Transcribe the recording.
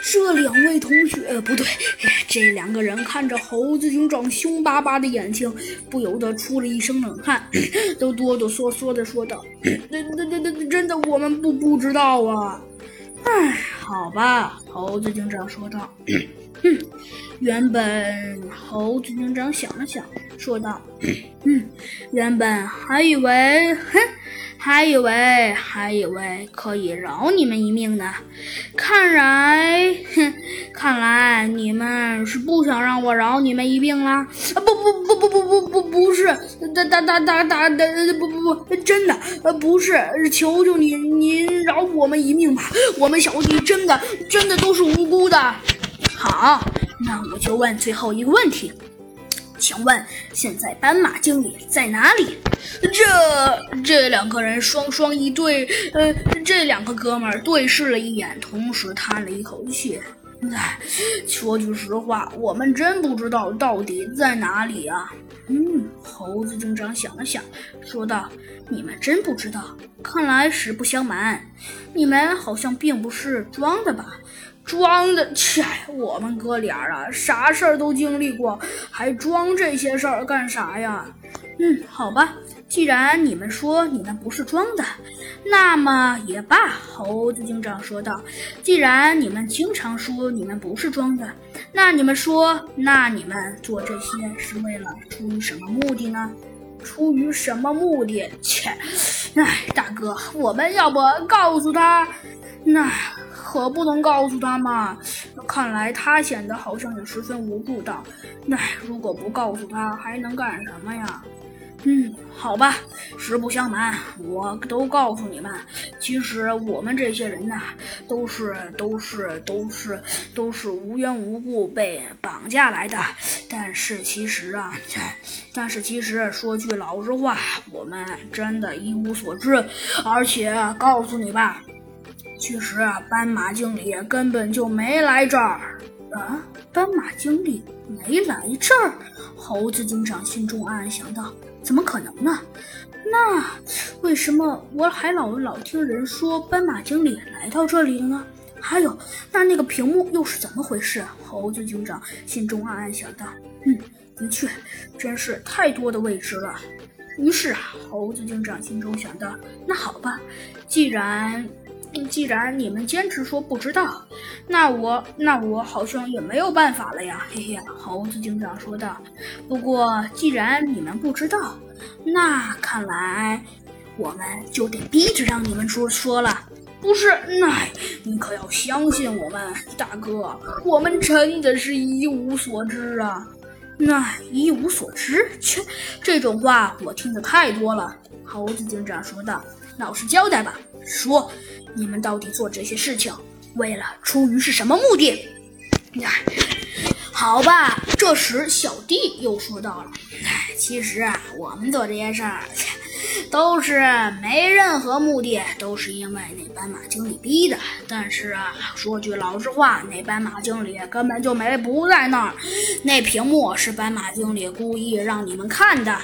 这两位同学不对，这两个人看着猴子警长凶巴巴的眼睛，不由得出了一身冷汗，都哆哆嗦嗦的说道：“那、那、那、那真的，我们不不知道啊。”哎，好吧，猴子警长说道。嗯，原本猴子警长想了想，说道：“嗯，原本还以为，哼。”还以为还以为可以饶你们一命呢，看来，哼，看来你们是不想让我饶你们一命啦？啊，不不不不不不不不是，大大大大大大不不不，真的，呃，不是，求求你，您饶我们一命吧，我们小弟真的真的都是无辜的。好，那我就问最后一个问题。请问现在斑马经理在哪里？这这两个人双双一对，呃，这两个哥们儿对视了一眼，同时叹了一口气。唉，说句实话，我们真不知道到底在哪里啊。嗯，猴子警长想了想，说道：“你们真不知道？看来实不相瞒，你们好像并不是装的吧？”装的，切！我们哥俩啊，啥事儿都经历过，还装这些事儿干啥呀？嗯，好吧，既然你们说你们不是装的，那么也罢。猴子警长说道：“既然你们经常说你们不是装的，那你们说，那你们做这些是为了出于什么目的呢？出于什么目的？切！哎，大哥，我们要不告诉他？那……”可不能告诉他嘛！看来他显得好像也十分无助的。那如果不告诉他，还能干什么呀？嗯，好吧，实不相瞒，我都告诉你们，其实我们这些人呐，都是都是都是都是无缘无故被绑架来的。但是其实啊，但是其实说句老实话，我们真的一无所知。而且告诉你吧。其实啊，斑马经理根本就没来这儿。啊，斑马经理没来这儿？猴子警长心中暗暗想到：怎么可能呢？那为什么我还老老听人说斑马经理来到这里了呢？还有，那那个屏幕又是怎么回事？猴子警长心中暗暗想到：嗯，的确，真是太多的未知了。于是啊，猴子警长心中想到：那好吧，既然……既然你们坚持说不知道，那我那我好像也没有办法了呀，嘿嘿。猴子警长说道。不过既然你们不知道，那看来我们就得逼着让你们说说了。不是，那你可要相信我们，大哥，我们真的是一无所知啊。那一无所知？切，这种话我听得太多了。猴子警长说道。老实交代吧，说。你们到底做这些事情，为了出于是什么目的？哎，好吧。这时，小弟又说到了：“哎，其实啊，我们做这些事儿，都是没任何目的，都是因为那斑马经理逼的。但是啊，说句老实话，那斑马经理根本就没不在那儿，那屏幕是斑马经理故意让你们看的。”